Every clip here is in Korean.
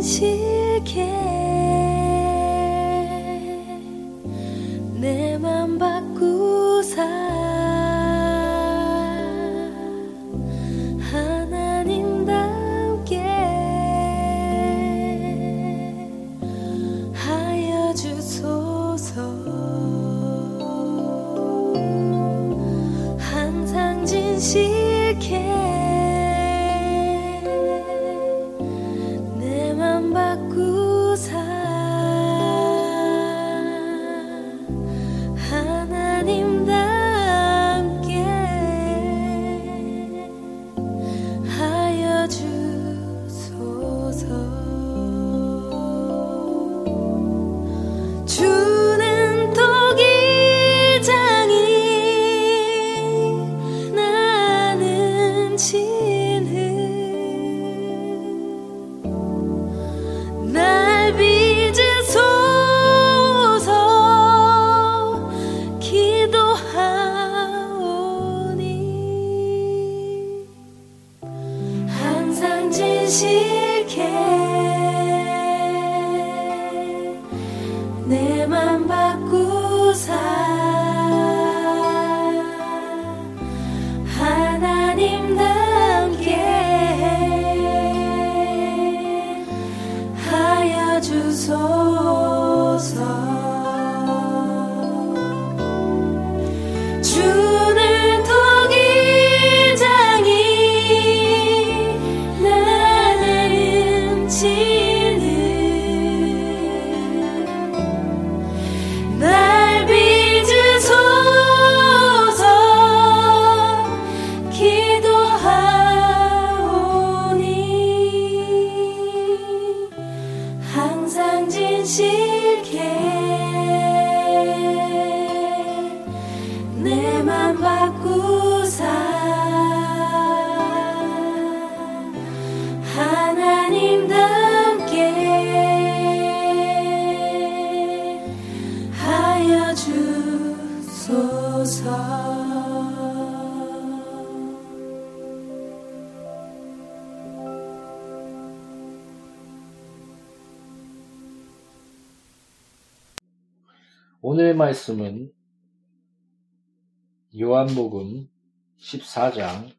항상 오늘의 말씀은 요한복음 14장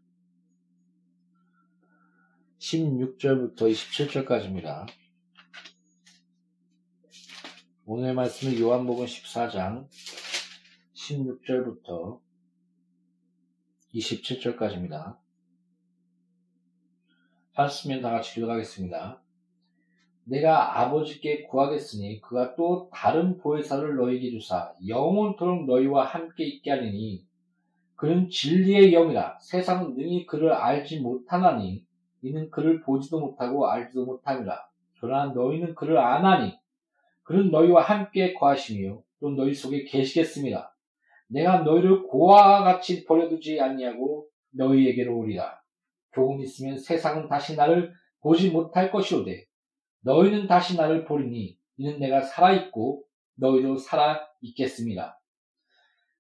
16절부터 27절까지입니다. 오늘의 말씀은 요한복음 14장 16절부터 27절까지입니다. 하셨으면 다 같이 읽어가겠습니다. 내가 아버지께 구하겠으니 그가 또 다른 보혜사를 너희에게 주사 영원토록 너희와 함께 있게 하리니 그는 진리의 영이라 세상은 능히 그를 알지 못하나니 이는 그를 보지도 못하고 알지도 못함이라 그러나 너희는 그를 아나니 그는 너희와 함께 거하시며 또 너희 속에 계시겠습니다. 내가 너희를 고아와 같이 버려두지 아니하고 너희에게로 오리라. 조금 있으면 세상은 다시 나를 보지 못할 것이오되 너희는 다시 나를 보리니 이는 내가 살아있고 너희도 살아있겠습니다.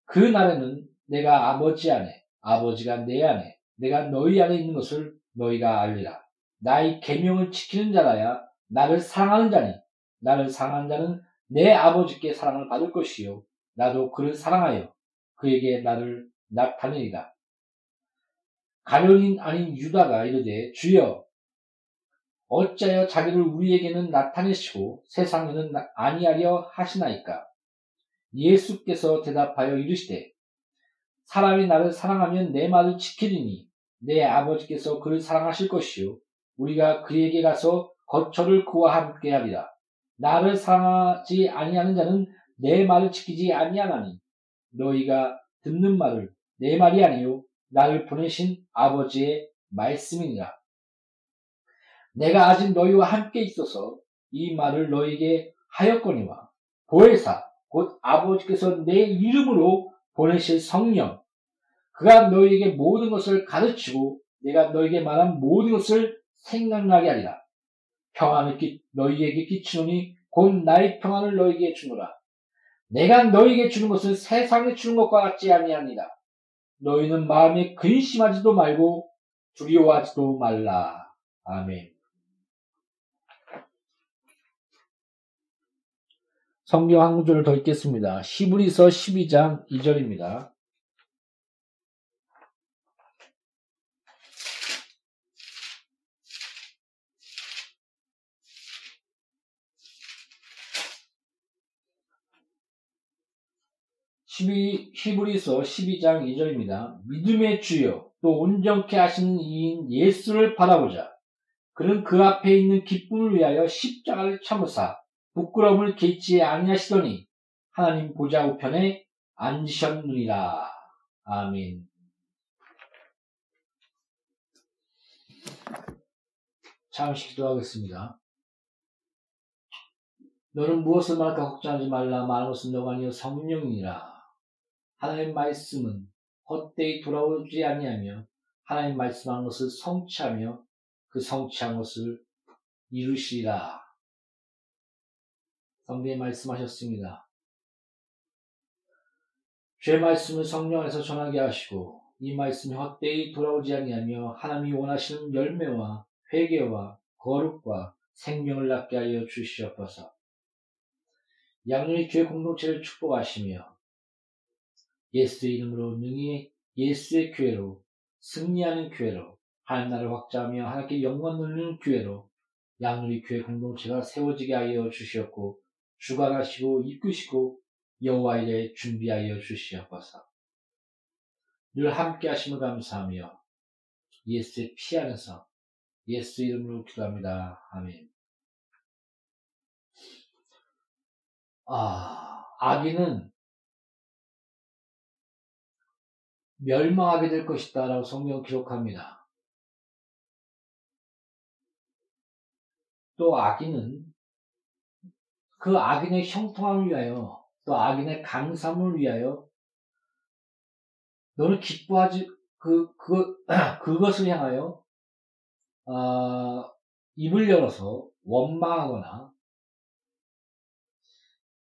그 날에는 내가 아버지 안에 아버지가 내 안에 내가 너희 안에 있는 것을 너희가 알리라. 나의 계명을 지키는 자라야 나를 사랑하는 자니 나를 사랑하는 자는 내 아버지께 사랑을 받을 것이요 나도 그를 사랑하여 그에게 나를 나타내리라. 가련인 아닌 유다가 이르되 주여 어찌하여 자기를 우리에게는 나타내시고 세상에는 나- 아니하려 하시나이까? 예수께서 대답하여 이르시되 사람이 나를 사랑하면 내 말을 지키리니 내 아버지께서 그를 사랑하실 것이요 우리가 그에게 가서 거처를 그와 함께 하리라. 나를 사랑하지 아니하는 자는 내 말을 지키지 아니하나니 너희가 듣는 말을 내 말이 아니요 나를 보내신 아버지의 말씀이니라. 내가 아직 너희와 함께 있어서 이 말을 너희에게 하였거니와 보혜사 곧 아버지께서 내 이름으로 보내실 성령 그가 너희에게 모든 것을 가르치고 내가 너희에게 말한 모든 것을 생각나게 하리라. 평안을 끼, 너희에게 끼치노니 곧 나의 평안을 너희에게 주노라. 내가 너희에게 주는 것은 세상에 주는 것과 같지 아니하니라. 너희는 마음에 근심하지도 말고 두려워하지도 말라. 아멘. 성경 한 구절을 더 읽겠습니다. 시브리서 12장 2절입니다. 히브리서 12장 2절입니다. 믿음의 주여 또 온전케 하시는 이인 예수를 바라보자. 그는 그 앞에 있는 기쁨을 위하여 십자가를 참으사 부끄러움을 개치 아니하시더니 하나님 보좌 우편에 앉으셨느니라. 아멘. 잠시 기도하겠습니다. 너는 무엇을 말할까 걱정하지 말라. 말는 것은 너가 아니여 성령이니라. 하나님 말씀은 헛되이 돌아오지 아니하며 하나님 말씀한 것을 성취하며 그 성취한 것을 이루시리라. 성경에 말씀하셨습니다. 죄 말씀을 성령 안에서 전하게 하시고 이 말씀이 헛되이 돌아오지 아니하며 하나님이 원하시는 열매와 회개와 거룩과 생명을 낳게 하여 주시옵소서. 양육의 교회 공동체를 축복하시며 예수의 이름으로 능히 예수의 교회로 승리하는 교회로 하나님 나라를 확장하며 하나님께 영광 돌리는 교회로 양누리 교회 공동체가 세워지게 하여 주시었고 주관하시고 이끄시고 여호와 일에 준비하여 주시옵소서. 늘 함께 하심을 감사하며 예수의 피 안에서 예수 이름으로 기도합니다. 아멘. 아, 아기는 멸망하게 될 것이다 라고 성경 기록합니다. 또 악인은 그 악인의 형통함을 위하여 또 악인의 강삼을 위하여 너는 기뻐하지 그, 그, 그것을 향하여 어, 입을 열어서 원망하거나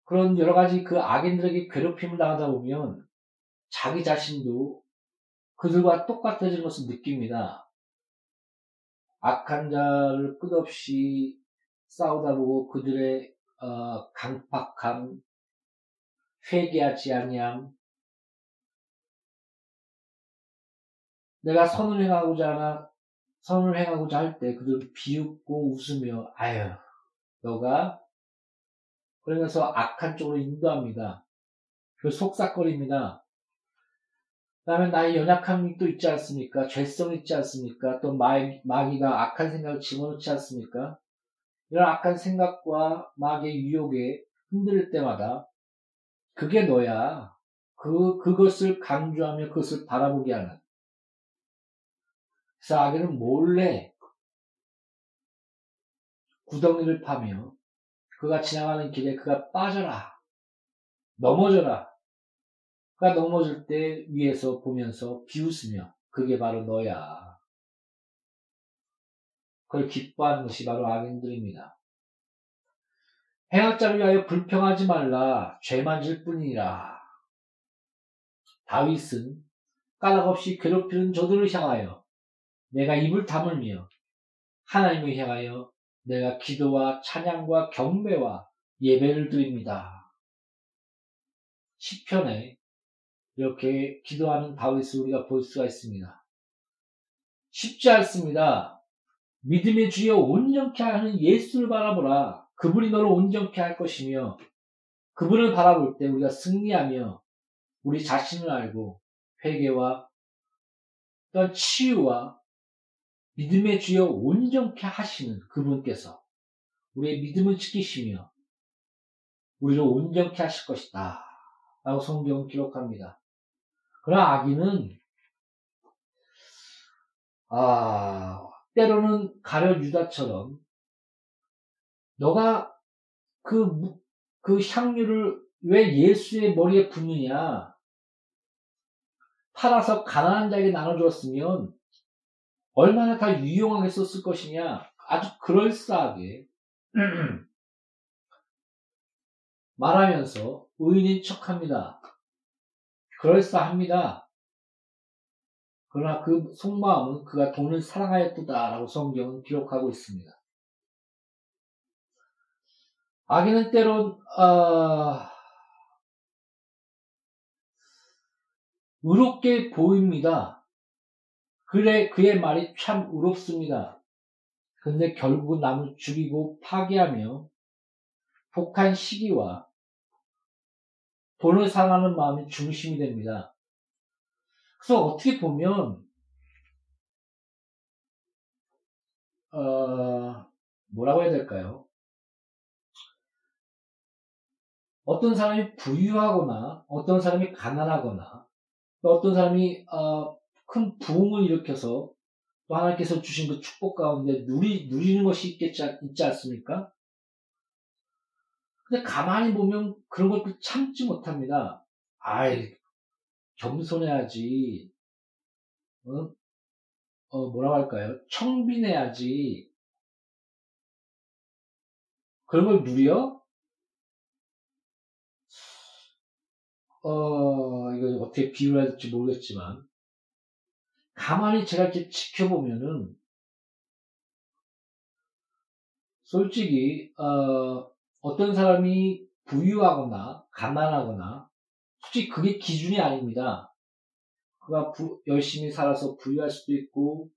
그런 여러 가지 그 악인들에게 괴롭힘을 당하다 보면 자기 자신도 그들과 똑같아지는 것을 느낍니다. 악한 자를 끝없이 싸우다 보고 그들의 어, 강팍함, 회개하지 아니함, 내가 선을 행하고자 하나 선을 행하고자 할 때 그들은 비웃고 웃으며 아유 너가 그러면서 악한 쪽으로 인도합니다. 그 속삭거립니다. 그 다음에 나의 연약함이 또 있지 않습니까? 죄성 있지 않습니까? 또 마귀가 악한 생각을 집어넣지 않습니까? 이런 악한 생각과 마귀의 유혹에 흔들릴 때마다 그게 너야. 그, 그것을 강조하며 그것을 바라보게 하는. 그래서 아기는 몰래 구덩이를 파며 그가 지나가는 길에 그가 빠져라. 넘어져라. 그가 넘어질 때 위에서 보면서 비웃으며 그게 바로 너야. 그걸 기뻐하는 것이 바로 악인들입니다. 행악자를 위하여 불평하지 말라 죄만 질 뿐이라. 다윗은 까닭없이 괴롭히는 저들을 향하여 내가 입을 다물며 하나님을 향하여 내가 기도와 찬양과 경배와 예배를 드립니다. 시편에 이렇게 기도하는 다윗을 우리가 볼 수가 있습니다. 쉽지 않습니다. 믿음의 주여 온전케 하는 예수를 바라보라. 그분이 너를 온전케 할 것이며 그분을 바라볼 때 우리가 승리하며 우리 자신을 알고 회개와 또한 치유와 믿음의 주여 온전케 하시는 그분께서 우리의 믿음을 지키시며 우리를 온전케 하실 것이다. 라고 성경은 기록합니다. 그러나 악인은 아 때로는 가려 유다처럼 너가 그, 그 향유를 왜 예수의 머리에 붓느냐? 팔아서 가난한 자에게 나눠주었으면 얼마나 다 유용하게 썼을 것이냐? 아주 그럴싸하게 말하면서 의인인 척 합니다. 그럴싸합니다. 그러나 그 속마음은 그가 돈을 사랑하였다라고 성경은 기록하고 있습니다. 악인은 때론 아, 의롭게 보입니다. 그래 그의 말이 참 의롭습니다. 근데 결국은 남을 죽이고 파괴하며 독한 시기와 돈을 사랑하는 마음이 중심이 됩니다. 그래서 어떻게 보면 어, 뭐라고 해야 될까요? 어떤 사람이 부유하거나 어떤 사람이 가난하거나 어떤 사람이 어, 큰 부흥을 일으켜서 또 하나님께서 주신 그 축복 가운데 누리, 누리는 것이 있겠지, 있지 않습니까? 근데 가만히 보면 그런 걸 참지 못합니다. 아이, 겸손해야지. 어? 어, 뭐라고 할까요? 청빈해야지. 그런 걸 누려? 어, 이거 어떻게 비유해야 될지 모르겠지만, 가만히 제가 이렇게 지켜보면은, 솔직히, 어, 어떤 사람이 부유하거나, 가난하거나, 솔직히 그게 기준이 아닙니다. 그가 부, 열심히 살아서 부유할 수도 있고,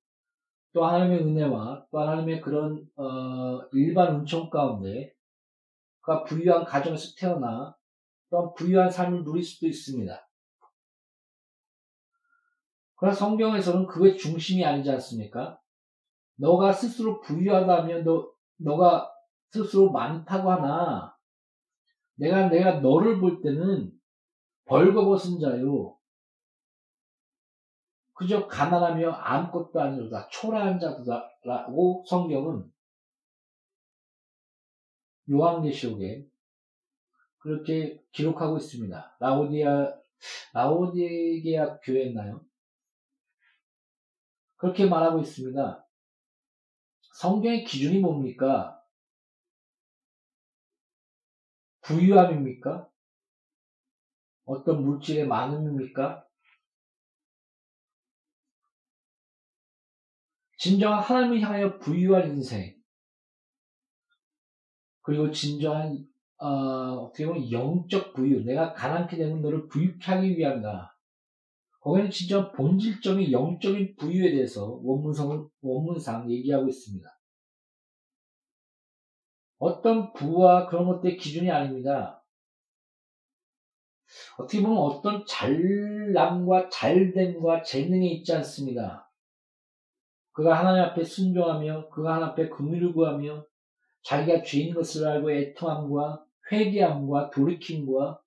또 하나님의 은혜와 또 하나님의 그런, 어, 일반 은총 가운데, 그가 부유한 가정에서 태어나, 또한 부유한 삶을 누릴 수도 있습니다. 그러나 성경에서는 그게 중심이 아니지 않습니까? 너가 스스로 부유하다면 너, 너가 스스로 많다고 하나, 내가, 내가 너를 볼 때는 벌거벗은 자요. 그저 가난하며 아무것도 아니로다. 초라한 자도다라고 성경은 요한계시록에 그렇게 기록하고 있습니다. 라오디아, 라오디게아 교회였나요? 그렇게 말하고 있습니다. 성경의 기준이 뭡니까? 부유함입니까? 어떤 물질의 많음입니까? 진정한 하나님을 향하여 부유한 인생, 그리고 진정한 어, 어떻게 보면 영적 부유, 내가 가난케 되면 너를 부유케 하기 위함이다. 거기는 진짜 본질적인 영적인 부유에 대해서 원문성, 원문상 얘기하고 있습니다. 어떤 부와 그런 것들의 기준이 아닙니다. 어떻게 보면 어떤 잘남과 잘됨과 재능이 있지 않습니다. 그가 하나님 앞에 순종하며 그가 하나님 앞에 긍휼을 구하며 자기가 죄인 것을 알고 애통함과 회개함과 돌이킴과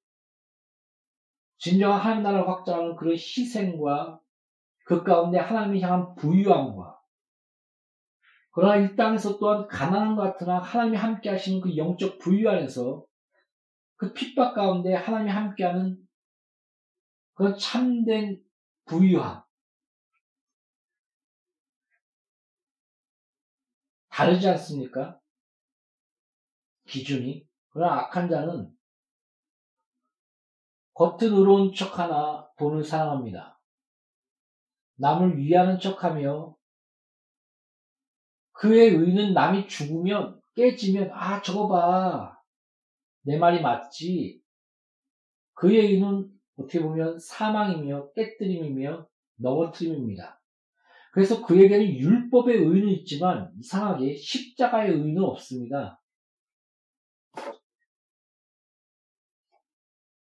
진정한 하나님 나라를 확장하는 그런 희생과 그 가운데 하나님을 향한 부유함과 그러나 이 땅에서 또한 가난한 것 같으나 하나님이 함께 하시는 그 영적 부유 안에서 그 핍박 가운데 하나님이 함께하는 그 참된 부유함 다르지 않습니까? 기준이. 그러나 악한 자는 겉은 의로운 척 하나 돈을 사랑합니다. 남을 위하는 척 하며 그의 의는 남이 죽으면 깨지면 아 저거 봐. 내 말이 맞지. 그의 의는 어떻게 보면 사망이며 깨뜨림이며 넘어뜨림입니다. 그래서 그에게는 율법의 의는 있지만 이상하게 십자가의 의는 없습니다.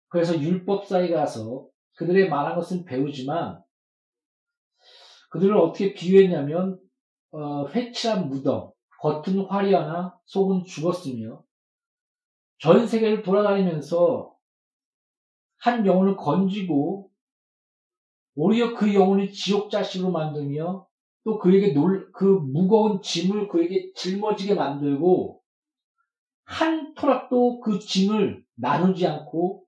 그래서 율법사에 가서 그들의 말한 것은 배우지만 그들을 어떻게 비유했냐면 어, 회칠한 무덤, 겉은 화려하나 속은 죽었으며 전 세계를 돌아다니면서 한 영혼을 건지고 오히려 그 영혼이 지옥 자식으로 만들며 또 그에게 놀, 그 무거운 짐을 그에게 짊어지게 만들고 한 토락도 그 짐을 나누지 않고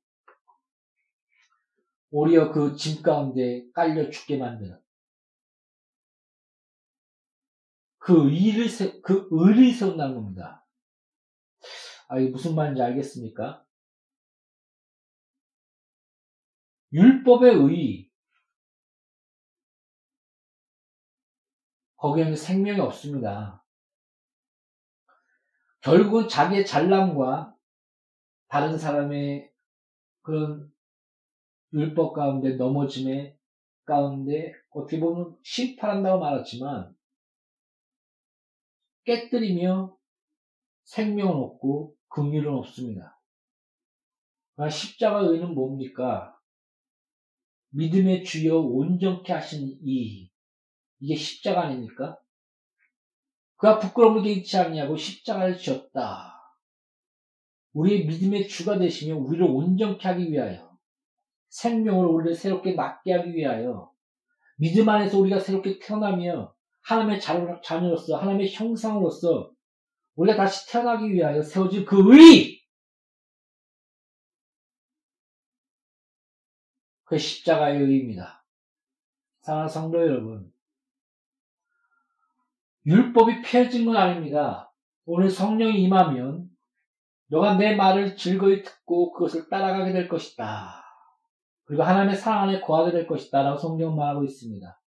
오히려 그 짐 가운데 깔려 죽게 만드는 그 의를 세, 그 의를 세운다는 겁니다. 아, 이게 무슨 말인지 알겠습니까? 율법의 의, 거기에는 생명이 없습니다. 결국은 자기의 잘남과 다른 사람의 그런 율법 가운데 넘어짐의 가운데 어떻게 보면 심판한다고 말했지만 깨뜨리며 생명은 없고 긍휼은 없습니다. 그러니까 십자가 의는 뭡니까? 믿음의 주여 온전케 하신 이 이게 십자가 아닙니까? 그가 부끄러움을 개의치 않냐고 십자가를 지었다. 우리의 믿음의 주가 되시며 우리를 온전케 하기 위하여 생명으로 우리를 새롭게 낫게 하기 위하여 믿음 안에서 우리가 새롭게 태어나며 하나님의 자녀로서 하나님의 형상으로서 우리가 다시 태어나기 위하여 세워진 그 의! 그 십자가의 의입니다. 사랑하는 성도 여러분, 율법이 폐해진 건 아닙니다. 오늘 성령이 임하면 너가 내 말을 즐거이 듣고 그것을 따라가게 될 것이다. 그리고 하나님의 사랑 안에 거하게 될 것이다. 라고 성경은 말하고 있습니다.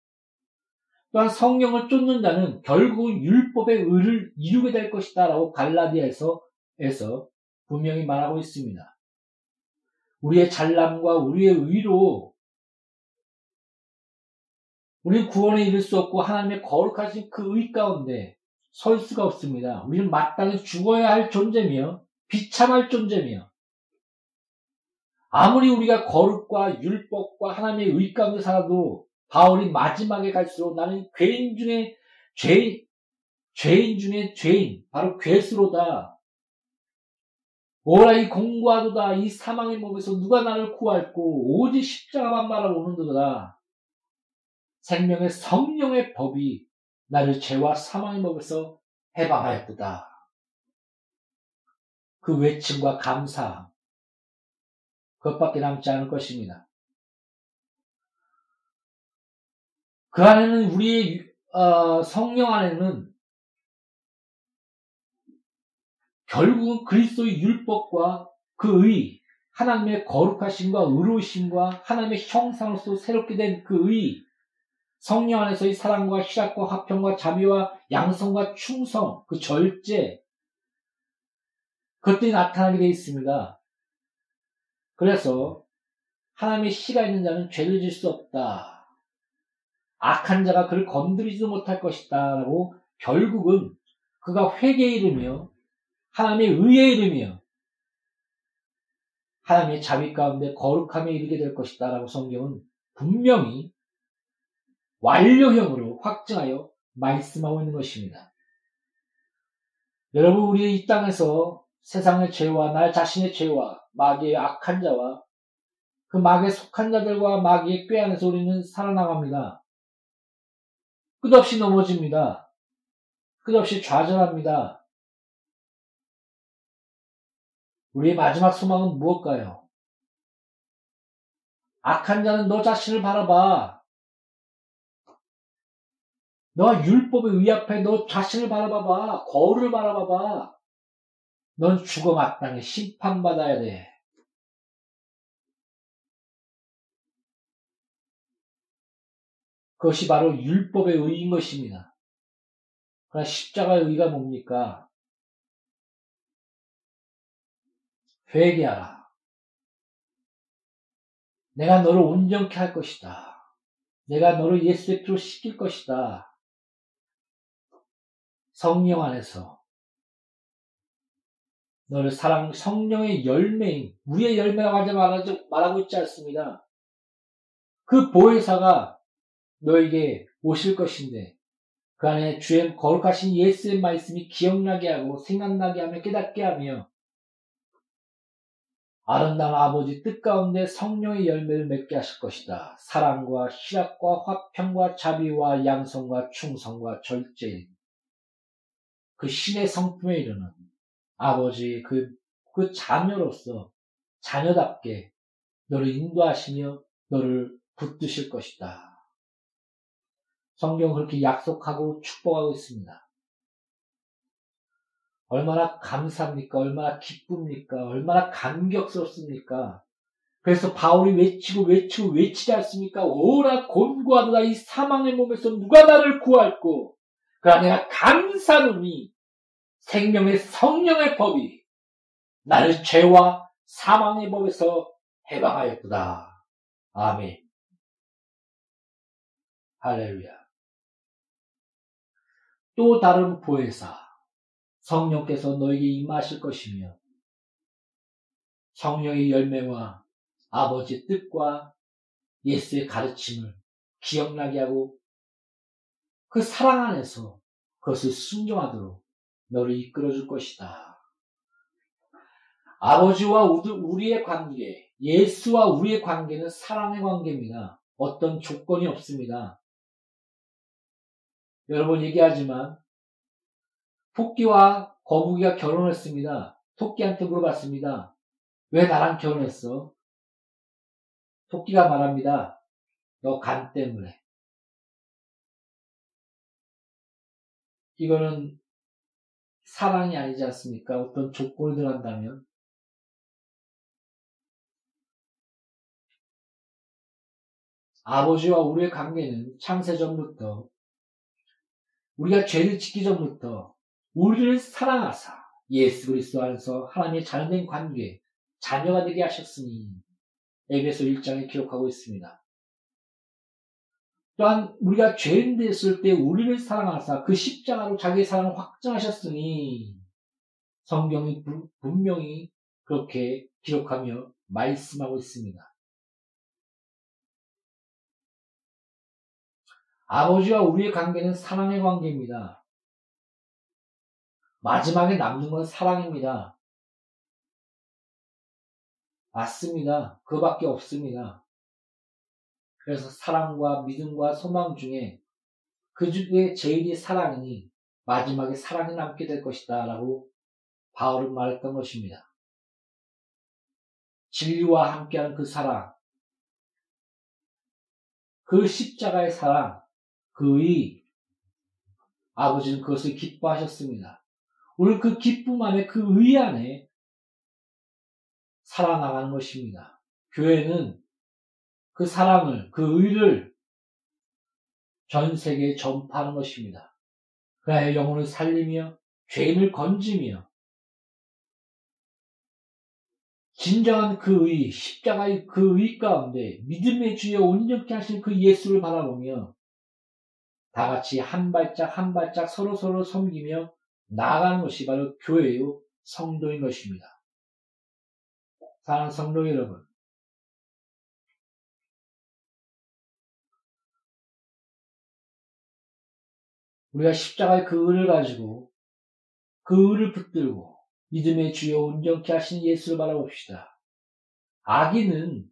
또한 성령을 쫓는 자는 결국 율법의 의를 이루게 될 것이다. 라고 갈라디아에서 에서 분명히 말하고 있습니다. 우리의 잘남과 우리의 의로 우리는 구원에 이를 수 없고 하나님의 거룩하신 그 의 가운데 설 수가 없습니다. 우리는 마땅히 죽어야 할 존재며 비참할 존재며 아무리 우리가 거룩과 율법과 하나님의 의 가운데 살아도 바울이 마지막에 갈수록 나는 죄인 중에 죄인, 죄인 중에 죄인, 바로 괴수로다. 오라 이 공부하도다 이 사망의 몸에서 누가 나를 구할고 오직 십자가만 말하오는도다. 생명의 성령의 법이 나를 죄와 사망의 몸에서 해방하였도다. 그 외침과 감사 그것밖에 남지 않을 것입니다. 그 안에는 우리의 어, 성령 안에는 결국은 그리스도의 율법과 그 의, 하나님의 거룩하심과 의로우심과 하나님의 형상으로서 새롭게 된 그 의, 성령 안에서의 사랑과 희락과 화평과 자비와 양성과 충성, 그 절제, 그것들이 나타나게 되어 있습니다. 그래서 하나님의 시가 있는 자는 죄를 질 수 없다. 악한 자가 그를 건드리지도 못할 것이다. 라고 결국은 그가 회개에 이르며 하나님의 의에 이르며 하나님의 자비 가운데 거룩함에 이르게 될 것이다. 라고 성경은 분명히 완료형으로 확증하여 말씀하고 있는 것입니다. 여러분, 우리 이 땅에서 세상의 죄와 나 자신의 죄와 마귀의 악한 자와 그 마귀에 속한 자들과 마귀의 꾀 안에서 우리는 살아나갑니다. 끝없이 넘어집니다. 끝없이 좌절합니다. 우리의 마지막 소망은 무엇일까요? 악한 자는 너 자신을 바라봐. 너 율법의 의 앞에 너 자신을 바라봐봐. 거울을 바라봐봐. 넌 죽어 마땅히 심판받아야 돼. 그것이 바로 율법의 의인 것입니다. 그러나 십자가의 의가 뭡니까? 회개하라. 내가 너를 온전케 할 것이다. 내가 너를 예수의 피로 씻길 것이다. 성령 안에서 너를 사랑 성령의 열매인 우리의 열매라고 하지 말하고 있지 않습니다. 그 보혜사가 너에게 오실 것인데 그 안에 주의 거룩하신 예수의 말씀이 기억나게 하고 생각나게 하며 깨닫게 하며 아름다운 아버지 뜻 가운데 성령의 열매를 맺게 하실 것이다. 사랑과 희락과 화평과 자비와 양성과 충성과 절제 그 신의 성품에 이르는 아버지 그, 그 자녀로서 자녀답게 너를 인도하시며 너를 붙드실 것이다. 성경 그렇게 약속하고 축복하고 있습니다. 얼마나 감사합니까? 얼마나 기쁩니까? 얼마나 감격스럽습니까? 그래서 바울이 외치고 외치고 외치지 않습니까? 오라 곤고하다 이 사망의 몸에서 누가 나를 구할꼬? 그러나 내가 감사노니 생명의 성령의 법이 나를 죄와 사망의 법에서 해방하였구나. 아멘. 할렐루야. 또 다른 보혜사, 성령께서 너에게 임하실 것이며, 성령의 열매와 아버지의 뜻과 예수의 가르침을 기억나게 하고 그 사랑 안에서 그것을 순종하도록 너를 이끌어 줄 것이다. 아버지와 우리의 관계, 예수와 우리의 관계는 사랑의 관계입니다. 어떤 조건이 없습니다. 여러 번 얘기하지만 토끼와 거북이가 결혼했습니다. 토끼한테 물어봤습니다. 왜 나랑 결혼했어? 토끼가 말합니다. 너 간 때문에. 이거는 사랑이 아니지 않습니까? 어떤 조건이 들어간다면. 아버지와 우리의 관계는 창세 전부터 우리가 죄를 짓기 전부터 우리를 사랑하사 예수 그리스도 안에서 하나님의 자녀된 관계, 자녀가 되게 하셨으니 에베소 1장에 기록하고 있습니다. 또한 우리가 죄인 됐을 때 우리를 사랑하사 그 십자가로 자기의 사랑을 확정하셨으니 성경이 분명히 그렇게 기록하며 말씀하고 있습니다. 아버지와 우리의 관계는 사랑의 관계입니다. 마지막에 남는 건 사랑입니다. 맞습니다. 그밖에 없습니다. 그래서 사랑과 믿음과 소망 중에 그 중에 제일이 사랑이니 마지막에 사랑이 남게 될 것이다. 라고 바울은 말했던 것입니다. 진리와 함께하는 그 사랑, 그 십자가의 사랑, 그의 아버지는 그것을 기뻐하셨습니다. 오늘 그 기쁨 안에 그 의 안에 살아나가는 것입니다. 교회는 그 사랑을, 그 의를 전 세계에 전파하는 것입니다. 그아의 영혼을 살리며 죄인을 건지며 진정한 그 의, 십자가의 그 의 가운데 믿음의 주여 온전케 하신 그 예수를 바라보며 다 같이 한 발짝 한 발짝 서로 서로 섬기며 나아가는 것이 바로 교회요 성도인 것입니다. 사랑하는 성도 여러분, 우리가 십자가의 그 의를 가지고 그 의를 붙들고 믿음의 주여 온전케 하신 예수를 바라봅시다. 악인은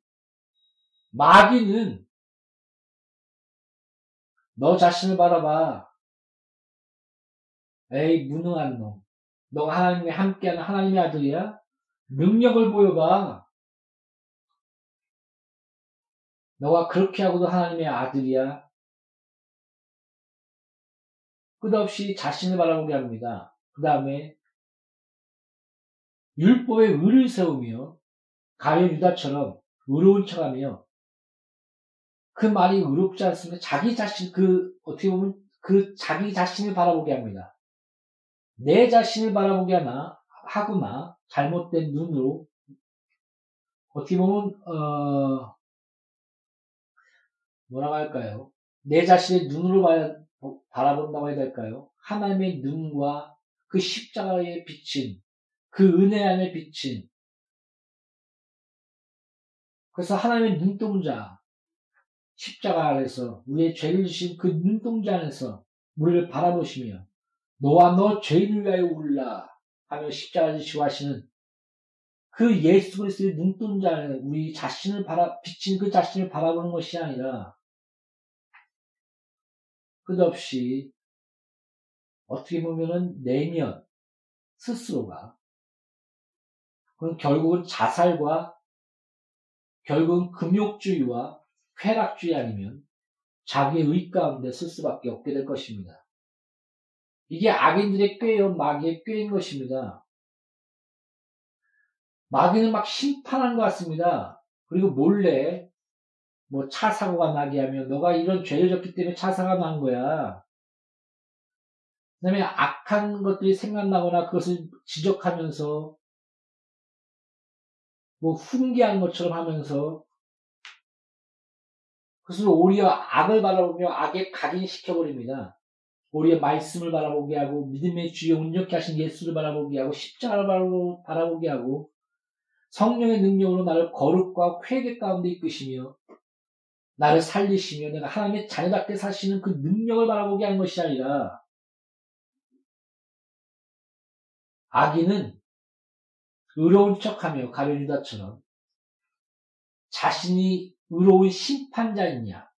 마귀는 너 자신을 바라봐. 에이, 무능한 놈. 너가 하나님과 함께하는 하나님의 아들이야? 능력을 보여봐. 너가 그렇게 하고도 하나님의 아들이야? 끝없이 자신을 바라보게 합니다. 그 다음에 율법의 의를 세우며 가련 유다처럼 의로운 척하며 그 말이 의롭지 않습니다. 자기 자신, 그, 어떻게 보면 그 자기 자신을 바라보게 합니다. 내 자신을 바라보게 하나, 하거나, 잘못된 눈으로, 어떻게 보면, 어, 뭐라고 할까요? 내 자신의 눈으로 봐야, 바라본다고 해야 될까요? 하나님의 눈과 그 십자가에 비친, 그 은혜 안에 비친, 그래서 하나님의 눈동자, 십자가 아래서 우리의 죄를 지신 그 눈동자 안에서 우리를 바라보시며 너와 너 죄인을 위하여 울라 하며 십자가 지시고 하시는 그 예수 그리스도의 눈동자 안에 우리 자신을 바라 비친 그 자신을 바라보는 것이 아니라 끝없이 어떻게 보면은 내면 스스로가 그건 결국은 자살과 결국은 금욕주의와 쾌락주의 아니면 자기의 의 가운데 쓸 수밖에 없게 될 것입니다. 이게 악인들의 꾀요, 마귀의 꾀인 것입니다. 마귀는 막 심판한 것 같습니다. 그리고 몰래 뭐 차 사고가 나게 하면 너가 이런 죄를 졌기 때문에 차 사고가 난 거야. 그 다음에 악한 것들이 생각나거나 그것을 지적하면서 뭐 훈계한 것처럼 하면서 그것을 오히려 악을 바라보며 악에 각인시켜버립니다. 오히려 말씀을 바라보게 하고 믿음의 주여 운력케 하신 예수를 바라보게 하고 십자가를 바라보게 하고 성령의 능력으로 나를 거룩과 회개 가운데 이끄시며 나를 살리시며 내가 하나님의 자녀답게 사시는 그 능력을 바라보게 한 것이 아니라 아기는 의로운 척하며 가룟 유다처럼 자신이 의로운 심판자이냐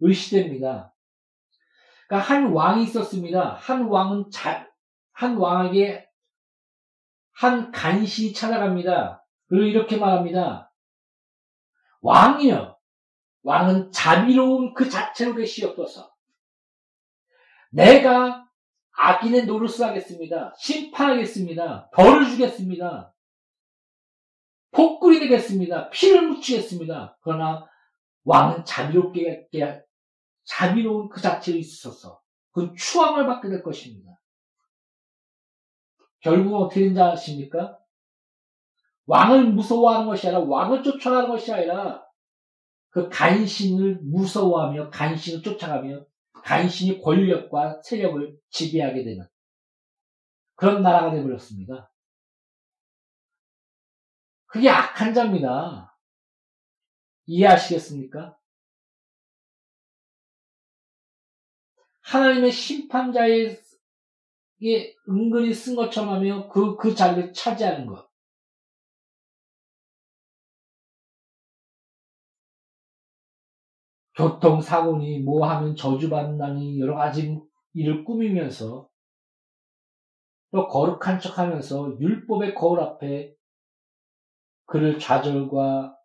의시됩니다. 그러니까 한 왕이 있었습니다. 한 왕은 자, 한 왕에게 한 간신이 찾아갑니다. 그리고 이렇게 말합니다. 왕이여, 왕은 자비로운 그 자체로 계시옵소서. 내가 악인의 노릇을 하겠습니다. 심판하겠습니다. 벌을 주겠습니다. 폭군이 되겠습니다. 피를 묻히겠습니다. 그러나 왕은 자비롭게 자비로운 그 자체로 있어서 그 추앙을 받게 될 것입니다. 결국은 어떻게 된지 아십니까? 왕을 무서워하는 것이 아니라 왕을 쫓아가는 것이 아니라 그 간신을 무서워하며 간신을 쫓아가며 간신이 권력과 세력을 지배하게 되는 그런 나라가 되어버렸습니다. 그게 악한 자입니다. 이해하시겠습니까? 하나님의 심판자의 은근히 쓴 것처럼 하며 그, 그 자리를 차지하는 것. 교통사고니 뭐 하면 저주받는다니 여러 가지 일을 꾸미면서 또 거룩한 척 하면서 율법의 거울 앞에 그를 좌절과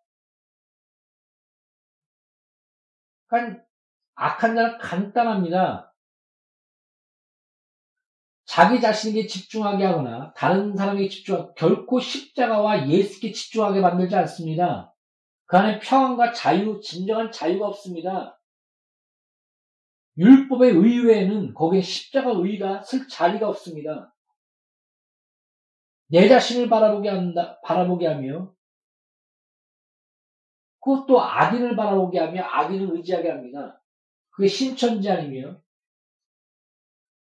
그러니까 악한 자는 간단합니다. 자기 자신에게 집중하게 하거나 다른 사람에게 집중, 결코 십자가와 예수께 집중하게 만들지 않습니다. 그 안에 평안과 자유, 진정한 자유가 없습니다. 율법의 의외에는 거기에 십자가 의가 쓸 자리가 없습니다. 내 자신을 바라보게 한다, 바라보게 하며, 그것도 악인을 바라보게 하며 악인을 의지하게 합니다. 그게 신천지 아니며,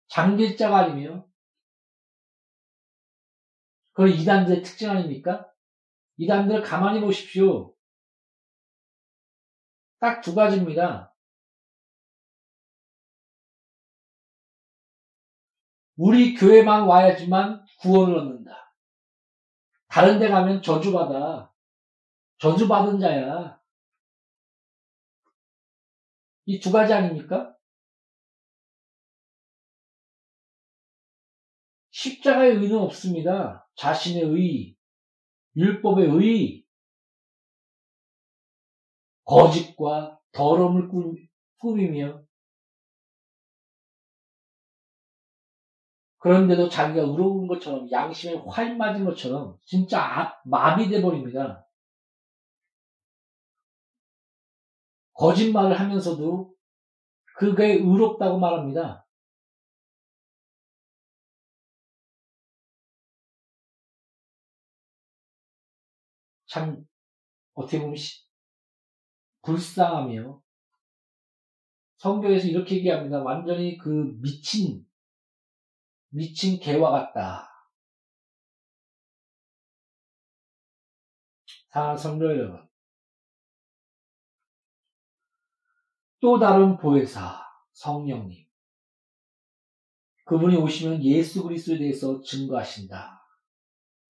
장길자가 아니며, 그건 이단들의 특징 아닙니까? 이단들 가만히 보십시오. 딱 두 가지입니다. 우리 교회만 와야지만 구원을 얻는다. 다른 데 가면 저주받아. 저주받은 자야. 이 두 가지 아닙니까? 십자가의 의는 없습니다. 자신의 의, 율법의 의, 거짓과 더러움을 꾸미며 그런데도 자기가 의로운 것처럼 양심에 화인 맞은 것처럼 진짜 아, 마비돼 버립니다. 거짓말을 하면서도 그게 의롭다고 말합니다. 참 어떻게 보면 불쌍하며 성경에서 이렇게 얘기합니다. 완전히 그 미친 미친 개와 같다. 사랑하는 성도 여러분. 또 다른 보혜사 성령님. 그분이 오시면 예수 그리스도에 대해서 증거하신다.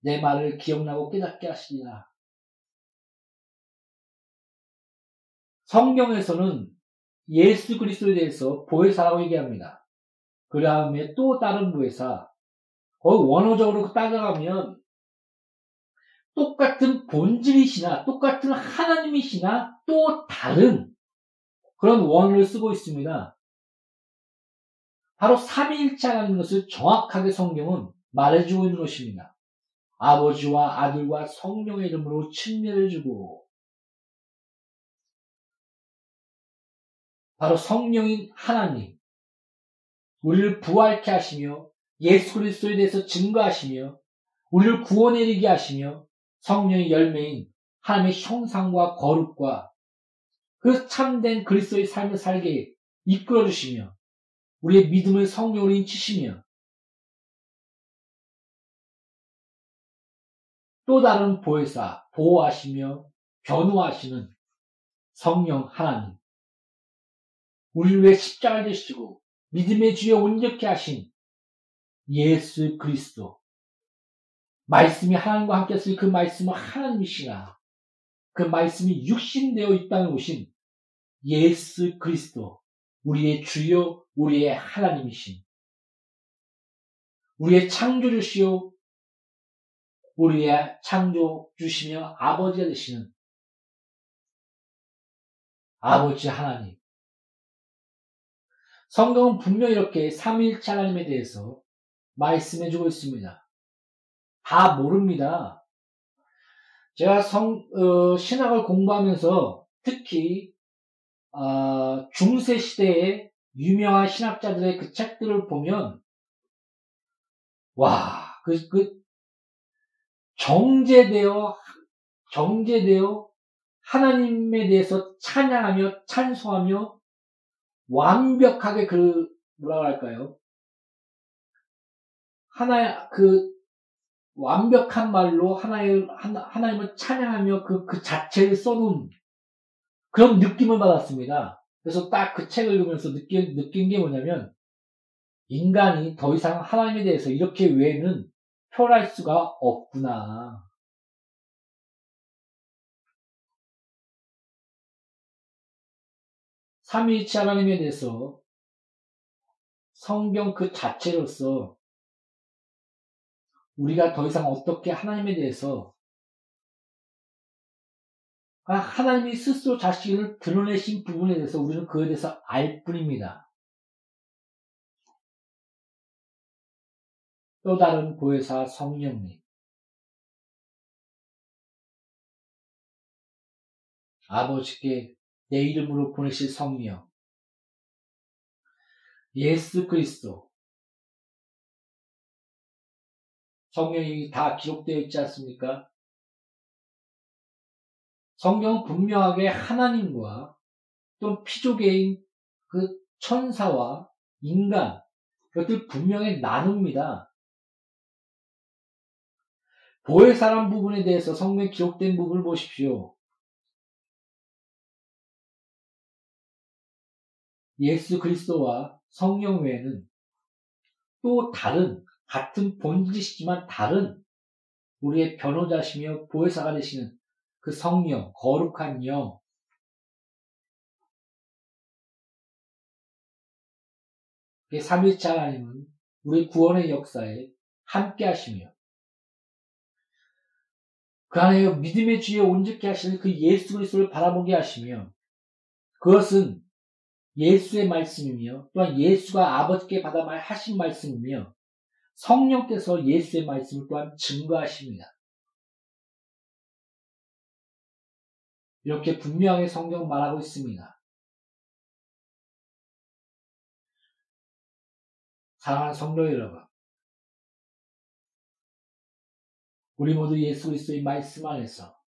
내 말을 기억나고 깨닫게 하시리라. 성경에서는 예수 그리스도에 대해서 보혜사라고 얘기합니다. 그 다음에 또 다른 보혜사. 거의 원어적으로 따져가면 똑같은 본질이시나 똑같은 하나님이시나 또 다른 그런 원어를 쓰고 있습니다. 바로 삼위일체라는 것을 정확하게 성경은 말해주고 있는 것입니다. 아버지와 아들과 성령의 이름으로 칭례해주고 바로 성령인 하나님, 우리를 부활케 하시며 예수 그리스도에 대해서 증거하시며 우리를 구원에 이르게 하시며 성령의 열매인 하나님의 형상과 거룩과 그 참된 그리스도의 삶을 살게 이끌어 주시며 우리의 믿음을 성령으로 인치시며 또 다른 보혜사, 보호하시며 변호하시는 성령 하나님. 우리를 위해 십자가를 지시고 믿음의 주에 온전케 하신 예수 그리스도. 말씀이 하나님과 함께 했으니 그 말씀은 하나님이시나 그 말씀이 육신되어 이 땅에 오신 예수 그리스도. 우리의 주요, 우리의 하나님이신. 우리의 창조주시요, 우리의 창조주시며 아버지가 되시는 아버지 하나님. 성경은 분명 이렇게 삼위일체 하나님에 대해서 말씀해주고 있습니다. 다 모릅니다. 제가 성, 어, 신학을 공부하면서 특히 어, 중세 시대의 유명한 신학자들의 그 책들을 보면 와, 그, 그 정제되어 정제되어 하나님에 대해서 찬양하며 찬송하며 완벽하게 그 뭐라 할까요? 하나 그 완벽한 말로 하나의 하나님을 찬양하며 그, 그 자체를 써놓은 그런 느낌을 받았습니다. 그래서 딱 그 책을 읽으면서 느낀, 느낀 게 뭐냐면 인간이 더 이상 하나님에 대해서 이렇게 외에는 표현할 수가 없구나. 삼위일체 하나님에 대해서 성경 그 자체로서 우리가 더 이상 어떻게 하나님에 대해서 아, 하나님이 스스로 자신을 드러내신 부분에 대해서 우리는 그에 대해서 알 뿐입니다. 또 다른 보혜사 성령님. 아버지께 내 이름으로 보내실 성령. 예수 그리스도. 성령이 다 기록되어 있지 않습니까? 성경은 분명하게 하나님과 또 피조계인 그 천사와 인간, 그것들 분명히 나눕니다. 보혜사람 부분에 대해서 성경에 기록된 부분을 보십시오. 예수 그리스도와 성령 외에는 또 다른 같은 본질이시지만 다른 우리의 변호자시며 보혜사가 되시는 그 성령, 거룩한 영, 삼일차 하나님은 우리 구원의 역사에 함께 하시며 그 안에 믿음의 주에 온전케 하시는 그 예수 그리스도를 바라보게 하시며 그것은 예수의 말씀이며 또한 예수가 아버지께 받아 말하신 말씀이며 성령께서 예수의 말씀을 또한 증거하십니다. 이렇게 분명하게 성경 말하고 있습니다. 사랑하는 성도 여러분, 우리 모두 예수 그리스도의 말씀 안에서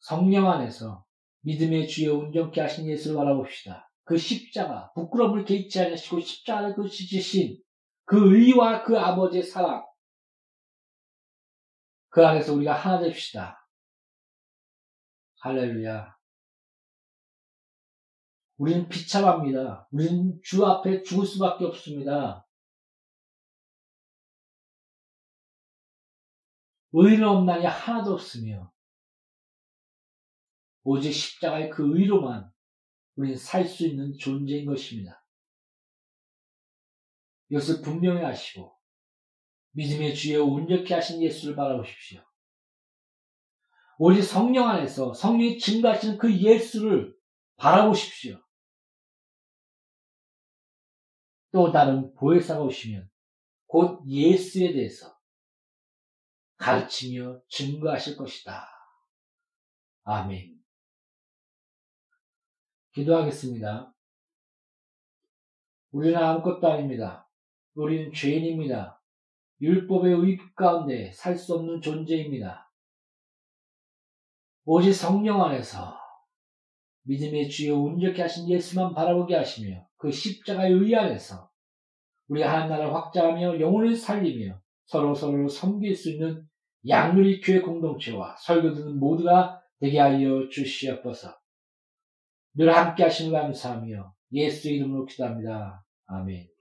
성령 안에서 믿음의 주에 온전케 하신 예수를 바라봅시다. 그 십자가, 부끄러움을 개의치 않으시고 십자가를 그 지지신 그 의와 그 아버지의 사랑, 그 안에서 우리가 하나 됩시다. 할렐루야. 우리는 비참합니다. 우리는 주 앞에 죽을 수밖에 없습니다. 의는 없나니 하나도 없으며 오직 십자가의 그 의로만 우리는 살수 있는 존재인 것입니다. 이것을 분명히 하시고 믿음의 주에 온전케 하신 예수를 바라보십시오. 오직 성령 안에서 성령이 증가하시는 그 예수를 바라보십시오. 또 다른 보혜사가 오시면 곧 예수에 대해서 가르치며 증거하실 것이다. 아멘. 기도하겠습니다. 우리는 아무것도 아닙니다. 우리는 죄인입니다. 율법의 의입 가운데 살 수 없는 존재입니다. 오직 성령 안에서 믿음의 주여 온전케 하신 예수만 바라보게 하시며 그 십자가의 의 안에서 우리 하나님 나라를 확장하며 영혼을 살리며 서로 서로를 섬길 수 있는 양누리 교회 공동체와 설교 듣는 모두가 되게 하여 주시옵소서. 늘 함께 하심을 감사하며 예수 이름으로 기도합니다. 아멘.